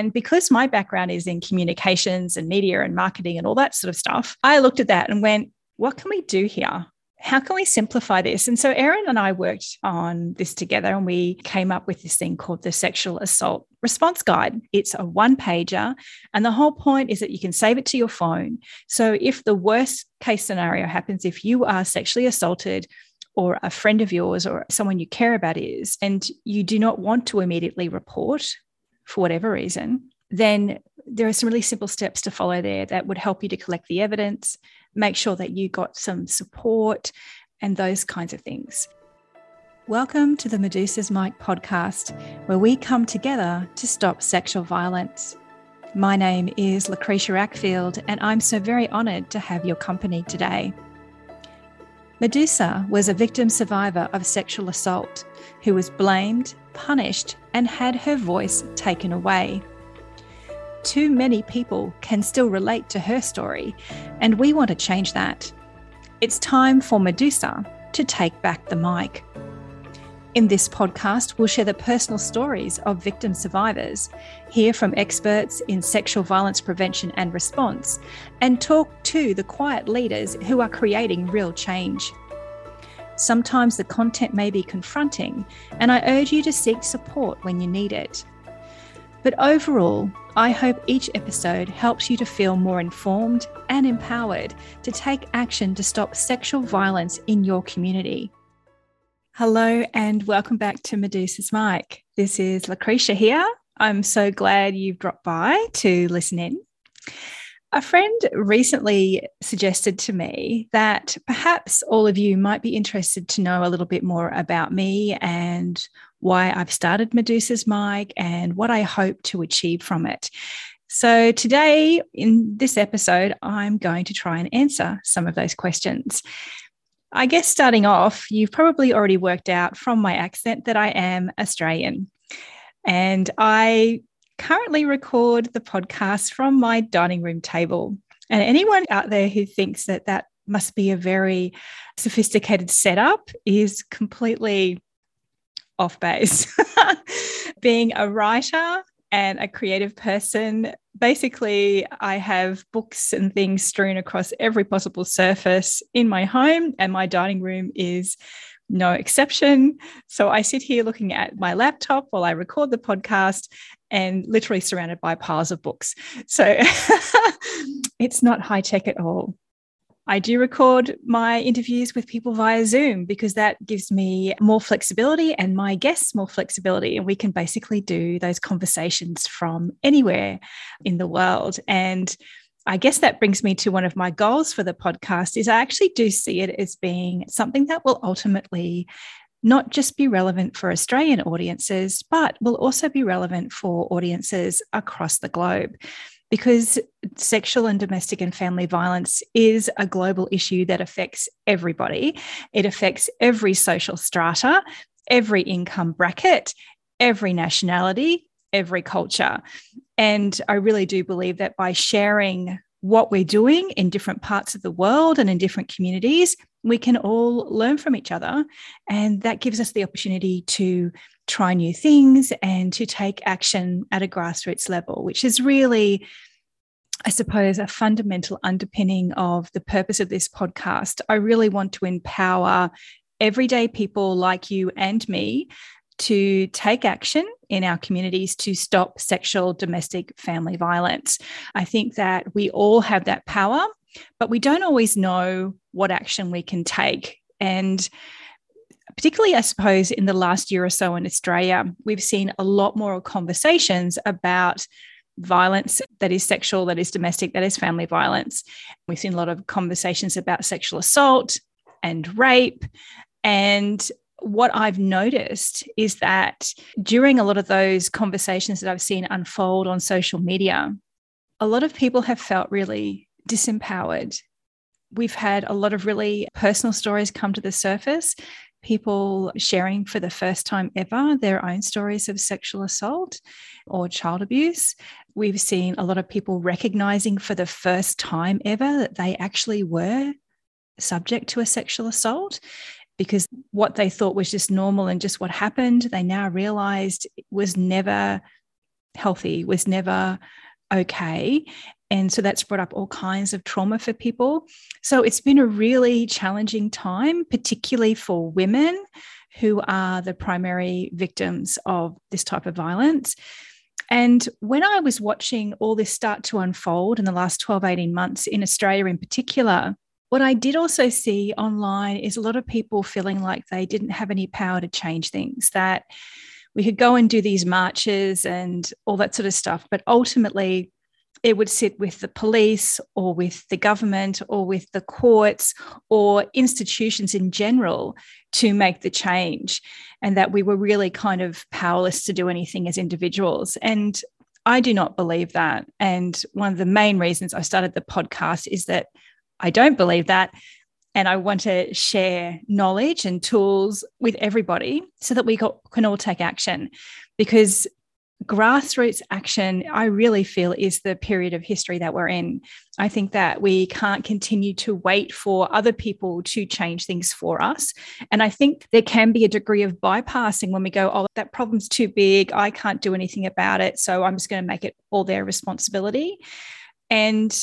And because my background is in communications and media and marketing and all that sort of stuff, I looked at that and went, what can we do here? how can we simplify this? And so Erin and I worked on this together and we came up with this thing called the Sexual Assault Response Guide. It's a one pager. And the whole point is that you can save it to your phone. So if the worst case scenario happens, if you are sexually assaulted, or a friend of yours or someone you care about is, and you do not want to immediately report for whatever reason, then there are some really simple steps to follow there that would help you to collect the evidence, make sure that you got some support, and those kinds of things. Welcome to the Medusa's Mic podcast, where we come together to stop sexual violence. My name is Lucretia Ackfield, and I'm so very honoured to have your company today. Medusa was a victim survivor of sexual assault who was blamed, punished, and had her voice taken away too many people can still relate to her story, and we want to change that. It's time for Medusa to take back the mic. In this podcast, we'll share the personal stories of victim survivors, hear from experts in sexual violence prevention and response, and talk to the quiet leaders who are creating real change. Sometimes the content may be confronting, and I urge you to seek support when you need it. But overall, I hope each episode helps you to feel more informed and empowered to take action to stop sexual violence in your community. Hello, and welcome back to Medusa's Mic. This is Lucretia here. I'm so glad you've dropped by to listen in. A friend recently suggested to me that perhaps all of you might be interested to know a little bit more about me and why I've started Medusa's Mic and what I hope to achieve from it. So, today in this episode, I'm going to try and answer some of those questions. I guess starting off, you've probably already worked out from my accent that I am Australian. And I currently record the podcast from my dining room table. And anyone out there who thinks that that must be a very sophisticated setup is completely off base. Being a writer and a creative person, basically, I have books and things strewn across every possible surface in my home, and my dining room is no exception. So I sit here looking at my laptop while I record the podcast and literally surrounded by piles of books. So it's not high tech at all. I do record my interviews with people via Zoom because that gives me more flexibility and my guests more flexibility. And we can basically do those conversations from anywhere in the world. And I guess that brings me to one of my goals for the podcast is I actually do see it as being something that will ultimately not just be relevant for Australian audiences, but will also be relevant for audiences across the globe. Because sexual and domestic and family violence is a global issue that affects everybody. It affects every social strata, every income bracket, every nationality, every culture. And I really do believe that by sharing what we're doing in different parts of the world and in different communities, we can all learn from each other. And that gives us the opportunity to try new things and to take action at a grassroots level, which is really, I suppose, a fundamental underpinning of the purpose of this podcast. I really want to empower everyday people like you and me to take action in our communities to stop sexual domestic family violence. I think that we all have that power, but we don't always know what action we can take. And particularly, I suppose, in the last year or so in Australia, we've seen a lot more conversations about violence that is sexual, that is domestic, that is family violence. We've seen a lot of conversations about sexual assault and rape. And what I've noticed is that during a lot of those conversations that I've seen unfold on social media, a lot of people have felt really disempowered. We've had a lot of really personal stories come to the surface, people sharing for the first time ever their own stories of sexual assault or child abuse. We've seen a lot of people recognizing for the first time ever that they actually were subject to a sexual assault because what they thought was just normal and just what happened, they now realized was never healthy was never okay. And so that's brought up all kinds of trauma for people. So it's been a really challenging time, particularly for women who are the primary victims of this type of violence. And when I was watching all this start to unfold in the last 12, 18 months in Australia in particular, what I did also see online is a lot of people feeling like they didn't have any power to change things, that we could go and do these marches and all that sort of stuff. But ultimately, it would sit with the police or with the government or with the courts or institutions in general to make the change, and that we were really kind of powerless to do anything as individuals. And I do not believe that. And one of the main reasons I started the podcast is that I don't believe that. And I want to share knowledge and tools with everybody so that we can all take action. Because grassroots action, I really feel, is the period of history that we're in. I think that we can't continue to wait for other people to change things for us. And I think there can be a degree of bypassing when we go, oh, that problem's too big. I can't do anything about it. So I'm just going to make it all their responsibility. And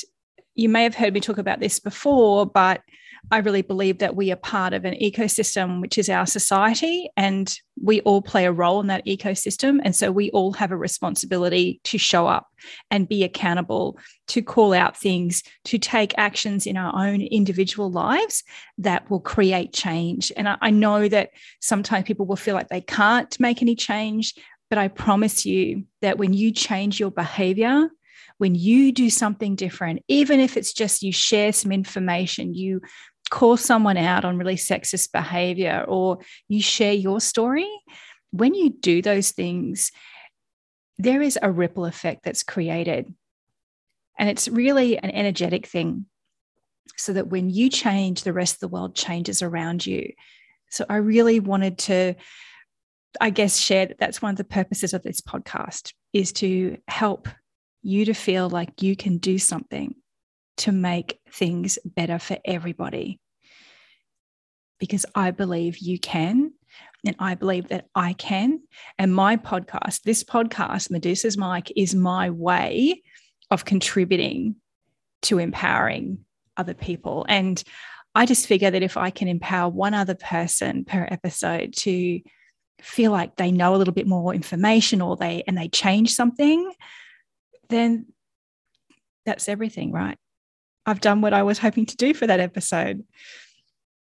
you may have heard me talk about this before, but I really believe that we are part of an ecosystem, which is our society, and we all play a role in that ecosystem. And so we all have a responsibility to show up and be accountable, to call out things, to take actions in our own individual lives that will create change. And I, I know that sometimes people will feel like they can't make any change, but I promise you that when you change your behavior, when you do something different, even if it's just you share some information, you call someone out on really sexist behavior, or you share your story, when you do those things, there is a ripple effect that's created. And it's really an energetic thing. So that when you change, the rest of the world changes around you. So I really wanted to, I guess, share that that's one of the purposes of this podcast is to help you to feel like you can do something to make things better for everybody. Because I believe you can, and I believe that I can. And my podcast, this podcast, Medusa's Mic, is my way of contributing to empowering other people. And I just figure that if I can empower one other person per episode to feel like they know a little bit more information or they and they change something, then that's everything, right? I've done what I was hoping to do for that episode.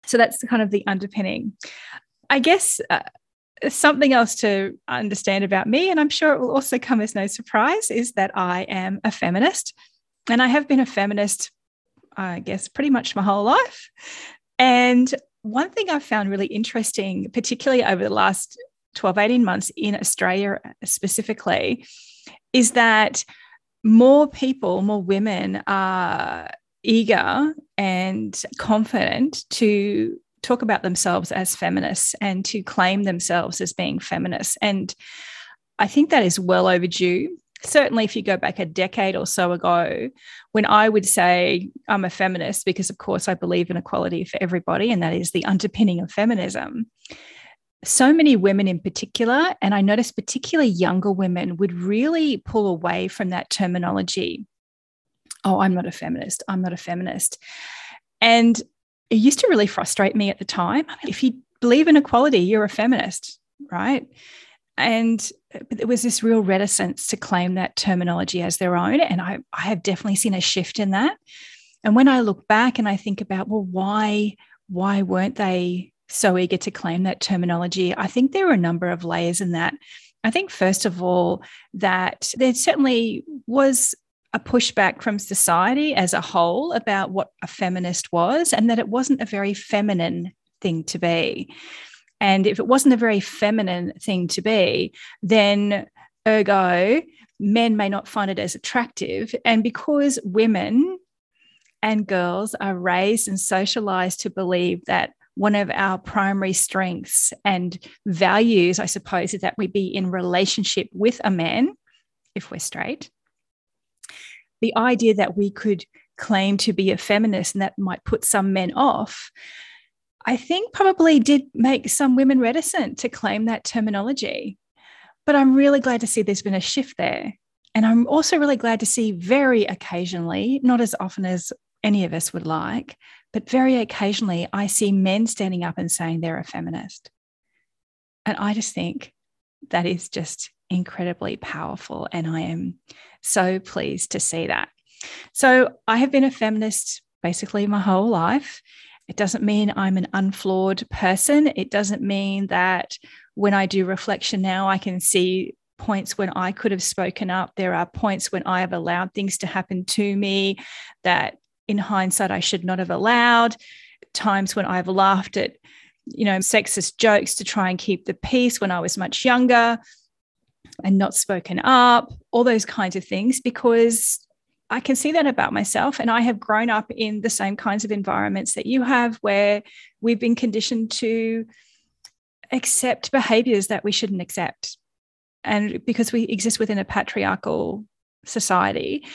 So that's kind of the underpinning. I guess uh, something else to understand about me, and I'm sure it will also come as no surprise, is that I am a feminist. And I have been a feminist, I guess, pretty much my whole life. And one thing I've found really interesting, particularly over the last 12, 18 months in Australia specifically, is that more people, more women are eager and confident to talk about themselves as feminists and to claim themselves as being feminists. And I think that is well overdue. Certainly, if you go back a decade or so ago, when I would say I'm a feminist, because of course I believe in equality for everybody, and that is the underpinning of feminism, so many women in particular, and I noticed particularly younger women, would really pull away from that terminology. Oh, I'm not a feminist. I'm not a feminist. And it used to really frustrate me at the time. If you believe in equality, you're a feminist, right? And there was this real reticence to claim that terminology as their own. And I, I have definitely seen a shift in that. And when I look back and I think about, well, why, why weren't they so eager to claim that terminology. I think there are a number of layers in that. I think, first of all, that there certainly was a pushback from society as a whole about what a feminist was, and that it wasn't a very feminine thing to be. And if it wasn't a very feminine thing to be, then ergo, men may not find it as attractive. And because women and girls are raised and socialized to believe that one of our primary strengths and values, I suppose, is that we be in relationship with a man if we're straight. The idea that we could claim to be a feminist and that might put some men off, I think probably did make some women reticent to claim that terminology. But I'm really glad to see there's been a shift there. And I'm also really glad to see very occasionally, not as often as any of us would like, but very occasionally, I see men standing up and saying they're a feminist. And I just think that is just incredibly powerful. And I am so pleased to see that. So I have been a feminist basically my whole life. It doesn't mean I'm an unflawed person. It doesn't mean that when I do reflection now, I can see points when I could have spoken up. There are points when I have allowed things to happen to me that in hindsight I should not have allowed. Times when I've laughed at, you know, sexist jokes to try and keep the peace when I was much younger and not spoken up, all those kinds of things, because I can see that about myself. And I have grown up in the same kinds of environments that you have, where we've been conditioned to accept behaviors that we shouldn't accept. And because we exist within a patriarchal society,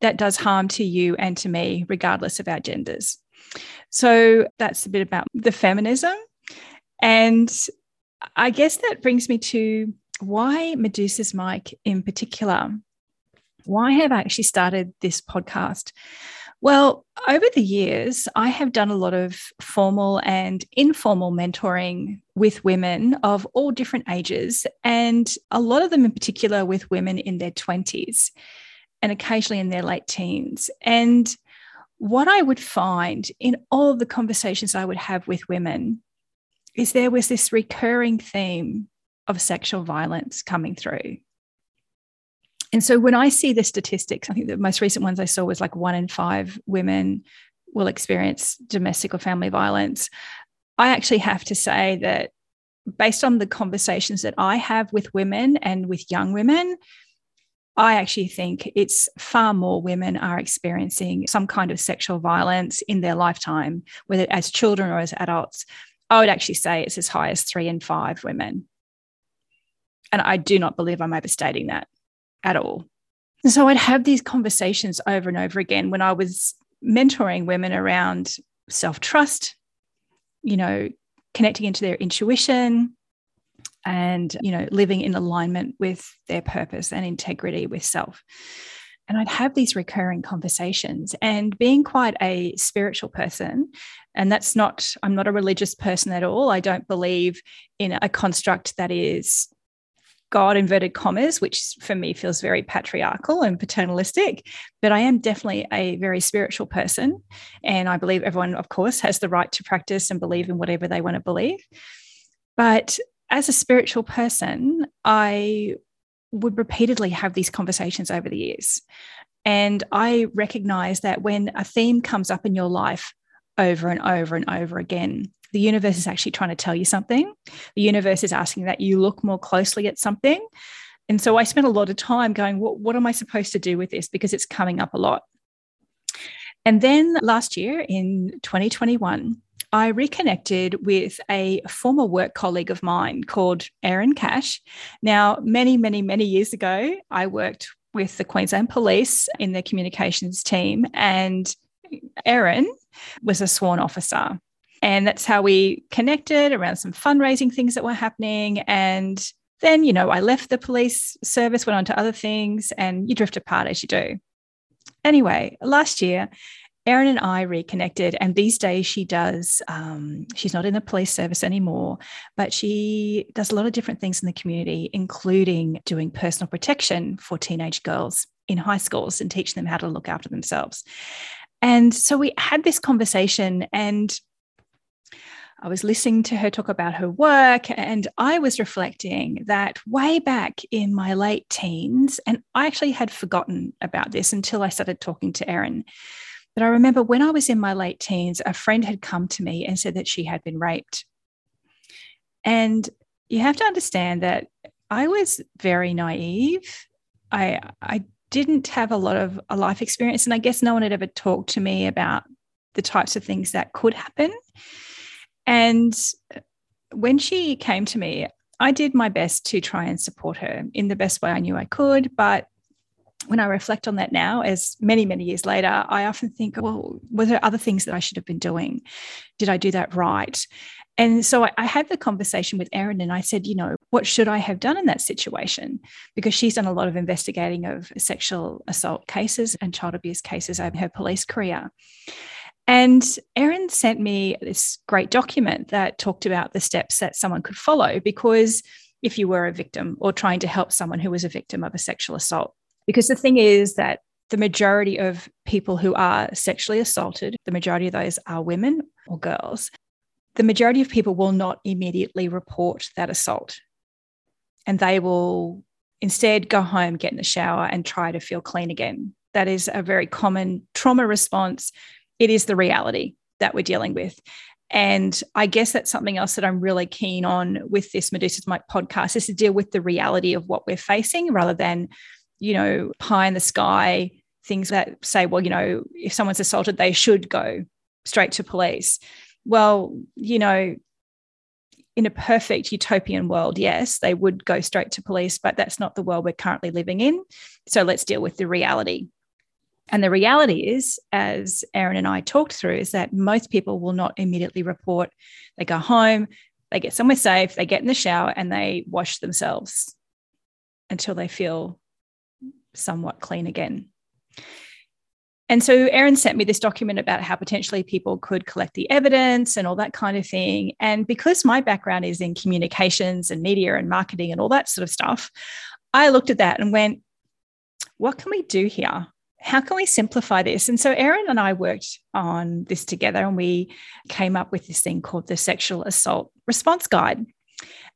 that does harm to you and to me, regardless of our genders. So that's a bit about the feminism. And I guess that brings me to why Medusa's Mic in particular. Why have I actually started this podcast? Well, over the years, I have done a lot of formal and informal mentoring with women of all different ages, and a lot of them in particular with women in their 20s and occasionally in their late teens. And what I would find in all of the conversations I would have with women is there was this recurring theme of sexual violence coming through. And so when I see the statistics, I think the most recent ones I saw was like one in five women will experience domestic or family violence. I actually have to say that based on the conversations that I have with women and with young women, I actually think it's far more women are experiencing some kind of sexual violence in their lifetime, whether as children or as adults. I would actually say it's as high as three in five women. And I do not believe I'm overstating that at all. And so I'd have these conversations over and over again when I was mentoring women around self trust, you know, connecting into their intuition and, you know, living in alignment with their purpose and integrity with self. And I'd have these recurring conversations and being quite a spiritual person. And that's not, I'm not a religious person at all. I don't believe in a construct that is God inverted commas, which for me feels very patriarchal and paternalistic, but I am definitely a very spiritual person. And I believe everyone, of course, has the right to practice and believe in whatever they want to believe. But as a spiritual person, I would repeatedly have these conversations over the years. And I recognize that when a theme comes up in your life over and over and over again, the universe is actually trying to tell you something. The universe is asking that you look more closely at something. And so I spent a lot of time going, what, what am I supposed to do with this? Because it's coming up a lot. And then last year in 2021, I reconnected with a former work colleague of mine called Erin Cash. Now, many, many, many years ago, I worked with the Queensland Police in their communications team, and Erin was a sworn officer. And that's how we connected around some fundraising things that were happening. And then, you know, I left the police service, went on to other things, and you drift apart as you do. Anyway, last year, Erin and I reconnected, and these days she does, um, she's not in the police service anymore, but she does a lot of different things in the community, including doing personal protection for teenage girls in high schools and teaching them how to look after themselves. And so we had this conversation, and I was listening to her talk about her work, and I was reflecting that way back in my late teens, and I actually had forgotten about this until I started talking to Erin. But I remember when I was in my late teens, a friend had come to me and said that she had been raped. And you have to understand that I was very naive. I, I didn't have a lot of a life experience, and I guess no one had ever talked to me about the types of things that could happen. And when she came to me, I did my best to try and support her in the best way I knew I could. But when I reflect on that now, as many, many years later, I often think, well, were there other things that I should have been doing? Did I do that right? And so I, I had the conversation with Erin and I said, you know, what should I have done in that situation? Because she's done a lot of investigating of sexual assault cases and child abuse cases over her police career. And Erin sent me this great document that talked about the steps that someone could follow because if you were a victim or trying to help someone who was a victim of a sexual assault. Because the thing is that the majority of people who are sexually assaulted, the majority of those are women or girls. The majority of people will not immediately report that assault and they will instead go home, get in the shower, and try to feel clean again. That is a very common trauma response. It is the reality that we're dealing with. And I guess that's something else that I'm really keen on with this Medusa's Mic podcast is to deal with the reality of what we're facing rather than, you know, pie in the sky things that say, well, you know, if someone's assaulted, they should go straight to police. Well, you know, in a perfect utopian world, yes, they would go straight to police, but that's not the world we're currently living in. So let's deal with the reality. And the reality is, as Erin and I talked through, is that most people will not immediately report. They go home, they get somewhere safe, they get in the shower, and they wash themselves until they feel somewhat clean again. And so Erin sent me this document about how potentially people could collect the evidence and all that kind of thing. And because my background is in communications and media and marketing and all that sort of stuff, I looked at that and went, what can we do here? How can we simplify this? And so Erin and I worked on this together and we came up with this thing called the Sexual Assault Response Guide.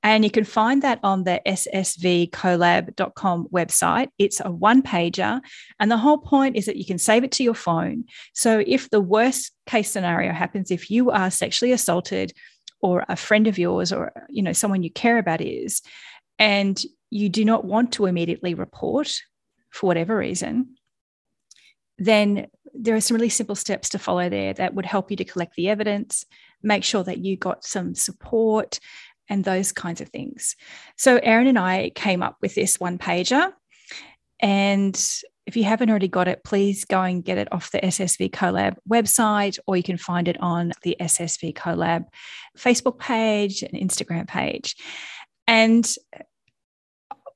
And you can find that on the ssvcolab.com website. It's a one pager. And the whole point is that you can save it to your phone. So if the worst case scenario happens, if you are sexually assaulted or a friend of yours or you know someone you care about is, and you do not want to immediately report for whatever reason, then there are some really simple steps to follow there that would help you to collect the evidence, make sure that you got some support, and those kinds of things. So Erin and I came up with this one pager. And if you haven't already got it, please go and get it off the SSV Collab website, or you can find it on the SSV Collab Facebook page and Instagram page. And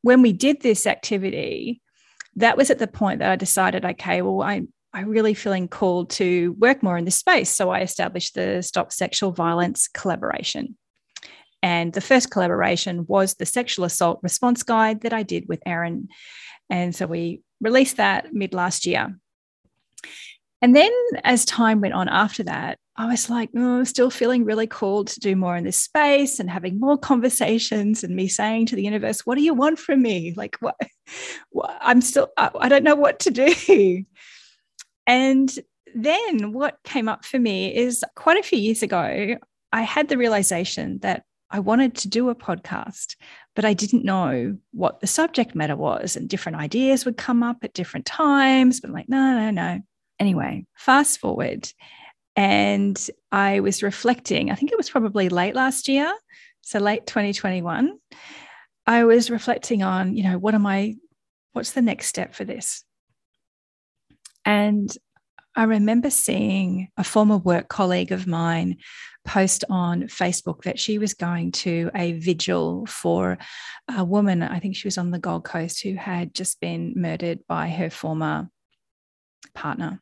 when we did this activity, that was at the point that I decided, okay, well, I'm I'm really feeling called to work more in this space. So I established the Stop Sexual Violence collaboration. And the first collaboration was the sexual assault response guide that I did with Erin. And so we released that mid last year. And then as time went on after that, I was like, oh, still feeling really called to do more in this space and having more conversations and me saying to the universe, what do you want from me? Like, what? what I'm still, I, I don't know what to do. And then what came up for me is quite a few years ago, I had the realization that I wanted to do a podcast, but I didn't know what the subject matter was, and different ideas would come up at different times. But I'm like, no, no, no. Anyway, fast forward, and I was reflecting, I think it was probably late last year, so late 2021. I was reflecting on, you know, what am I, what's the next step for this? And I remember seeing a former work colleague of mine post on Facebook that she was going to a vigil for a woman, I think she was on the Gold Coast, who had just been murdered by her former partner.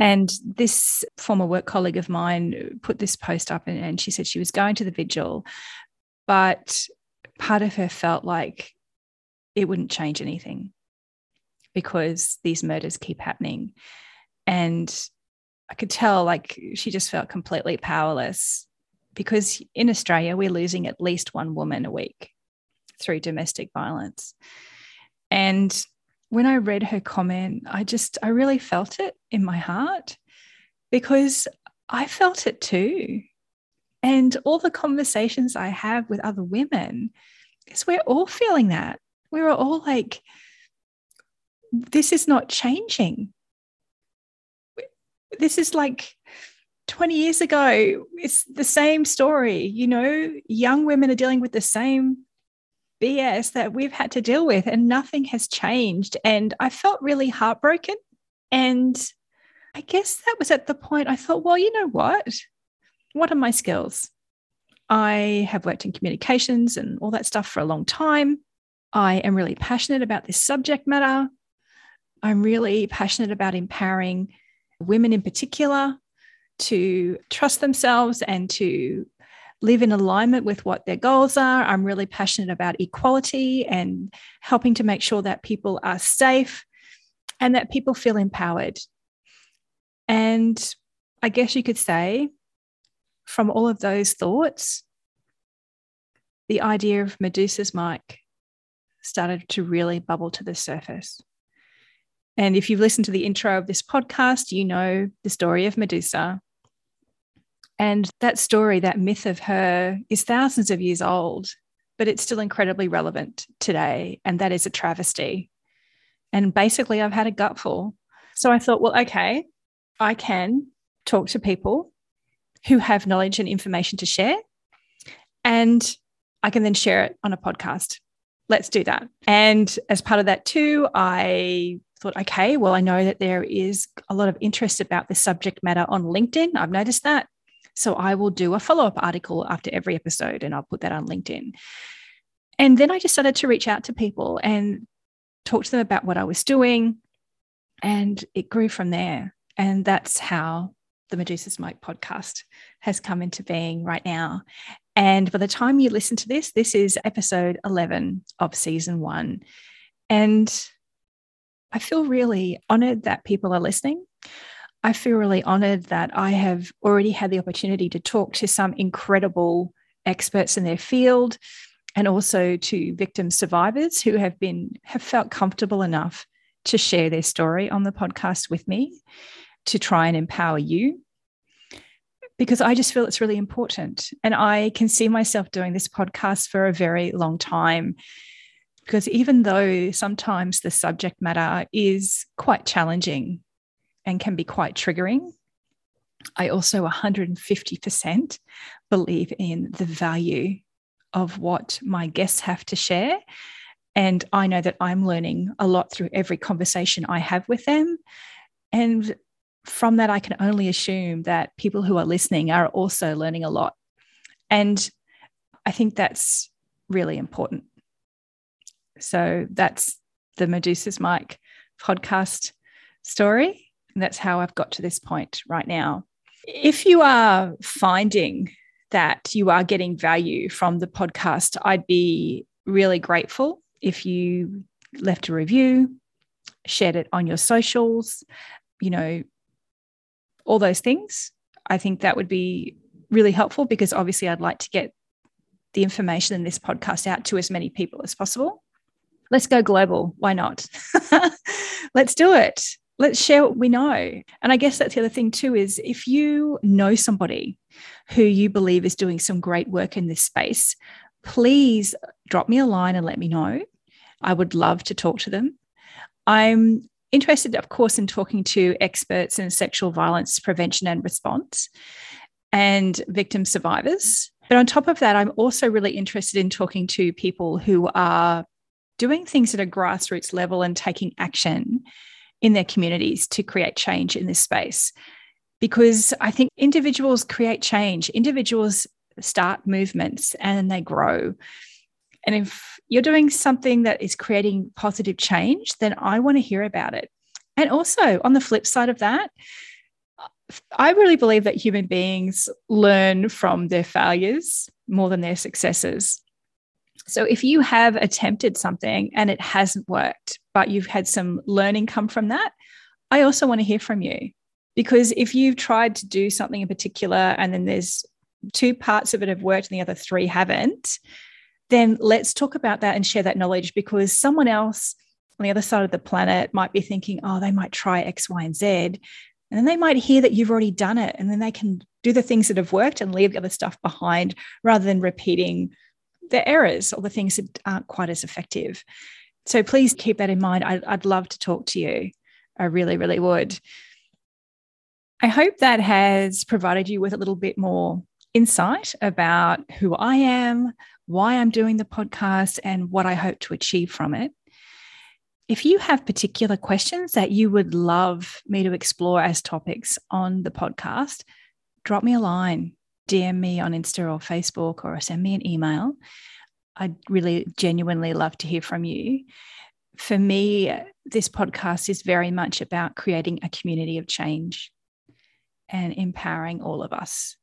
And this former work colleague of mine put this post up and, and she said she was going to the vigil, but part of her felt like it wouldn't change anything because these murders keep happening. And I could tell like she just felt completely powerless because in Australia, we're losing at least one woman a week through domestic violence. And when I read her comment, I just, I really felt it in my heart because I felt it too. And all the conversations I have with other women is we're all feeling that. We're all like, this is not changing this is like 20 years ago. It's the same story. You know, young women are dealing with the same BS that we've had to deal with, and nothing has changed. And I felt really heartbroken. And I guess that was at the point I thought, well, you know what? What are my skills? I have worked in communications and all that stuff for a long time. I am really passionate about this subject matter. I'm really passionate about empowering women in particular to trust themselves and to live in alignment with what their goals are. I'm really passionate about equality and helping to make sure that people are safe and that people feel empowered. And I guess you could say, from all of those thoughts, the idea of Medusa's mic started to really bubble to the surface. And if you've listened to the intro of this podcast, you know the story of Medusa. And that story, that myth of her, is thousands of years old, but it's still incredibly relevant today. And that is a travesty. And basically, I've had a gutful. So I thought, well, okay, I can talk to people who have knowledge and information to share. And I can then share it on a podcast. Let's do that. And as part of that, too, I thought, okay, well, I know that there is a lot of interest about this subject matter on LinkedIn. I've noticed that. So I will do a follow up article after every episode and I'll put that on LinkedIn. And then I just started to reach out to people and talk to them about what I was doing. And it grew from there. And that's how the Medusa's Mic podcast has come into being right now. And by the time you listen to this, this is episode 11 of season one. And I feel really honored that people are listening. I feel really honored that I have already had the opportunity to talk to some incredible experts in their field and also to victim survivors who have been have felt comfortable enough to share their story on the podcast with me to try and empower you. Because I just feel it's really important and I can see myself doing this podcast for a very long time. Because even though sometimes the subject matter is quite challenging and can be quite triggering, I also 150% believe in the value of what my guests have to share. And I know that I'm learning a lot through every conversation I have with them. And from that, I can only assume that people who are listening are also learning a lot. And I think that's really important. So that's the Medusa's Mic podcast story. And that's how I've got to this point right now. If you are finding that you are getting value from the podcast, I'd be really grateful if you left a review, shared it on your socials, you know, all those things. I think that would be really helpful because obviously I'd like to get the information in this podcast out to as many people as possible let's go global. Why not? let's do it. Let's share what we know. And I guess that's the other thing, too, is if you know somebody who you believe is doing some great work in this space, please drop me a line and let me know. I would love to talk to them. I'm interested, of course, in talking to experts in sexual violence prevention and response and victim survivors. But on top of that, I'm also really interested in talking to people who are doing things at a grassroots level and taking action in their communities to create change in this space. Because I think individuals create change, individuals start movements and they grow. And if you're doing something that is creating positive change, then I want to hear about it. And also, on the flip side of that, I really believe that human beings learn from their failures more than their successes. So if you have attempted something and it hasn't worked, but you've had some learning come from that, I also want to hear from you. Because if you've tried to do something in particular and then there's two parts of it have worked and the other three haven't, then let's talk about that and share that knowledge because someone else on the other side of the planet might be thinking, oh, they might try X, Y, and Z. And then they might hear that you've already done it and then they can do the things that have worked and leave the other stuff behind rather than repeating the errors or the things that aren't quite as effective. So please keep that in mind. I'd, I'd love to talk to you. I really, really would. I hope that has provided you with a little bit more insight about who I am, why I'm doing the podcast, and what I hope to achieve from it. If you have particular questions that you would love me to explore as topics on the podcast, drop me a line DM me on Insta or Facebook or send me an email. I'd really genuinely love to hear from you. For me, this podcast is very much about creating a community of change and empowering all of us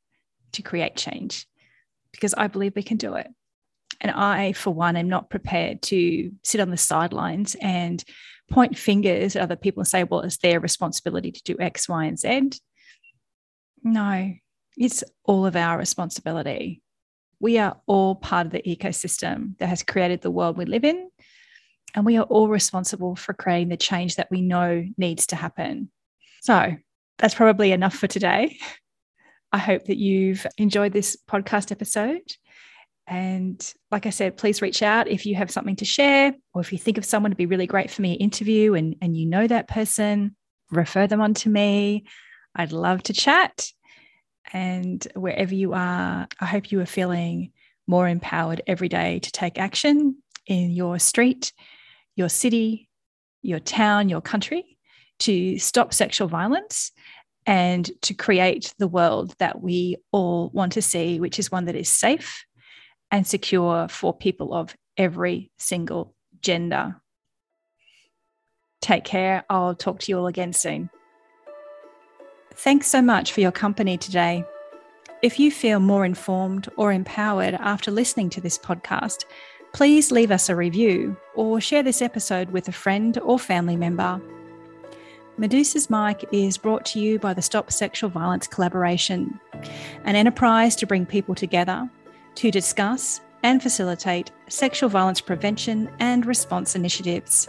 to create change because I believe we can do it. And I, for one, am not prepared to sit on the sidelines and point fingers at other people and say, well, it's their responsibility to do X, Y, and Z. No, it's all of our responsibility. We are all part of the ecosystem that has created the world we live in. And we are all responsible for creating the change that we know needs to happen. So that's probably enough for today. I hope that you've enjoyed this podcast episode. And like I said, please reach out if you have something to share or if you think of someone to be really great for me to interview and, and you know that person, refer them on to me. I'd love to chat. And wherever you are, I hope you are feeling more empowered every day to take action in your street, your city, your town, your country to stop sexual violence and to create the world that we all want to see, which is one that is safe and secure for people of every single gender. Take care. I'll talk to you all again soon. Thanks so much for your company today. If you feel more informed or empowered after listening to this podcast, please leave us a review or share this episode with a friend or family member. Medusa's Mic is brought to you by the Stop Sexual Violence Collaboration, an enterprise to bring people together to discuss and facilitate sexual violence prevention and response initiatives.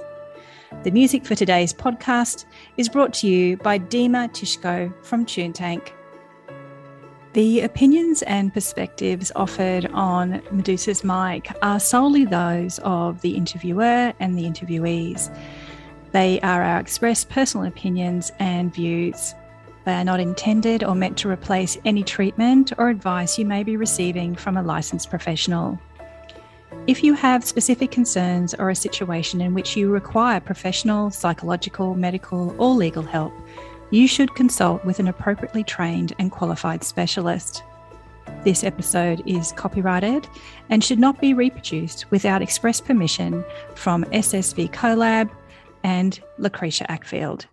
The music for today's podcast is brought to you by Dima Tyshko from TuneTank. The opinions and perspectives offered on Medusa's Mic are solely those of the interviewer and the interviewees. They are our expressed personal opinions and views. They are not intended or meant to replace any treatment or advice you may be receiving from a licensed professional. If you have specific concerns or a situation in which you require professional, psychological, medical, or legal help, you should consult with an appropriately trained and qualified specialist. This episode is copyrighted and should not be reproduced without express permission from SSV Collab and Lucretia Ackfield.